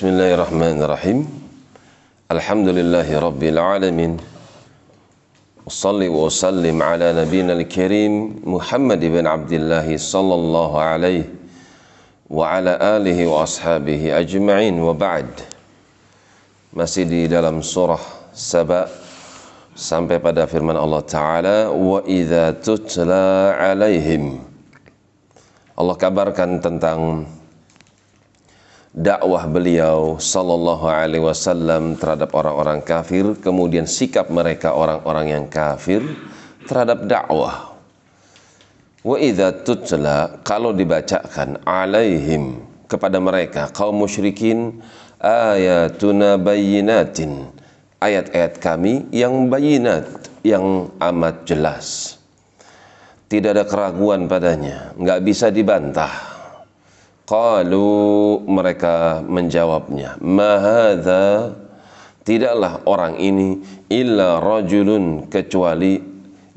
Bismillahirrahmanirrahim. Alhamdulillahi rabbil alamin. Wassalli wa sallim ala nabiyina al-karim Muhammad ibn Abdullah sallallahu alaihi wa ala alihi wa ashabihi ajma'in wa ba'd. Masih di dalam surah Saba sampai pada firman Allah taala wa idza tutla alaihim. Allah kabarkan tentang dakwah beliau sallallahu alaihi wasallam terhadap orang-orang kafir kemudian sikap mereka orang-orang yang kafir terhadap dakwah. Wa idza tutla kalau dibacakan alaihim kepada mereka kaum musyrikin ayatuna bayyinatin. Ayat-ayat kami yang bayinat yang amat jelas. Tidak ada keraguan padanya nggak bisa dibantah Qalu mereka menjawabnya, "Mahadza tidaklah orang ini illa rajulun kecuali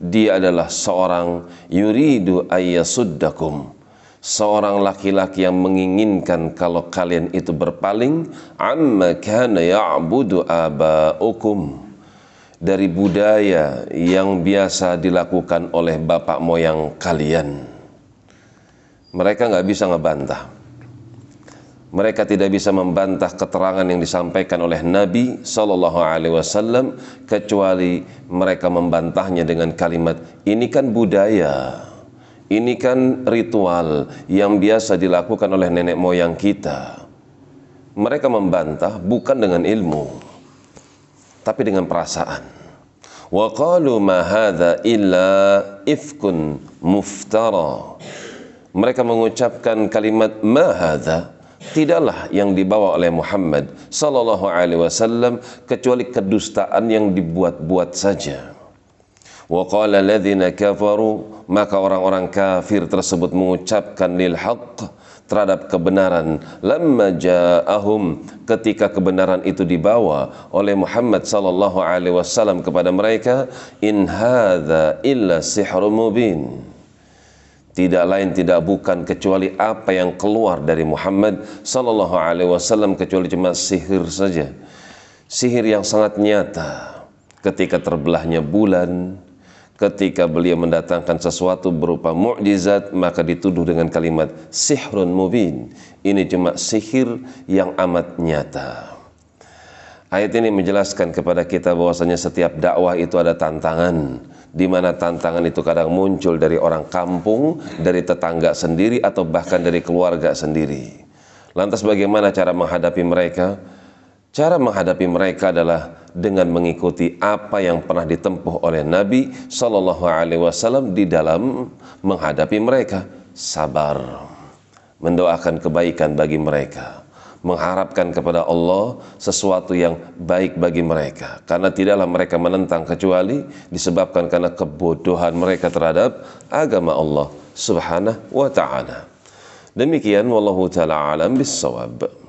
dia adalah seorang yuridu ayyasuddakum." Seorang laki-laki yang menginginkan kalau kalian itu berpaling amma kana ya'budu aba'ukum dari budaya yang biasa dilakukan oleh bapak moyang kalian. Mereka nggak bisa ngebantah mereka tidak bisa membantah keterangan yang disampaikan oleh Nabi Shallallahu Alaihi Wasallam kecuali mereka membantahnya dengan kalimat ini kan budaya, ini kan ritual yang biasa dilakukan oleh nenek moyang kita. Mereka membantah bukan dengan ilmu, tapi dengan perasaan. Wa qalu ma illa ifkun. Mereka mengucapkan kalimat ma tidaklah yang dibawa oleh Muhammad sallallahu alaihi wasallam kecuali kedustaan yang dibuat-buat saja. Wa qala alladziina kafaru maka orang-orang kafir tersebut mengucapkan lil haqq terhadap kebenaran lamma ja'ahum ketika kebenaran itu dibawa oleh Muhammad sallallahu alaihi wasallam kepada mereka in hadza illa sihrun mubin tidak lain tidak bukan kecuali apa yang keluar dari Muhammad sallallahu alaihi wasallam kecuali cuma sihir saja. Sihir yang sangat nyata ketika terbelahnya bulan, ketika beliau mendatangkan sesuatu berupa mukjizat maka dituduh dengan kalimat sihrun mubin. Ini cuma sihir yang amat nyata. Ayat ini menjelaskan kepada kita bahwasanya setiap dakwah itu ada tantangan di mana tantangan itu kadang muncul dari orang kampung, dari tetangga sendiri atau bahkan dari keluarga sendiri. Lantas bagaimana cara menghadapi mereka? Cara menghadapi mereka adalah dengan mengikuti apa yang pernah ditempuh oleh Nabi Shallallahu Alaihi Wasallam di dalam menghadapi mereka. Sabar, mendoakan kebaikan bagi mereka mengharapkan kepada Allah sesuatu yang baik bagi mereka karena tidaklah mereka menentang kecuali disebabkan karena kebodohan mereka terhadap agama Allah Subhanahu wa taala. Demikian wallahu taala alam bisawab.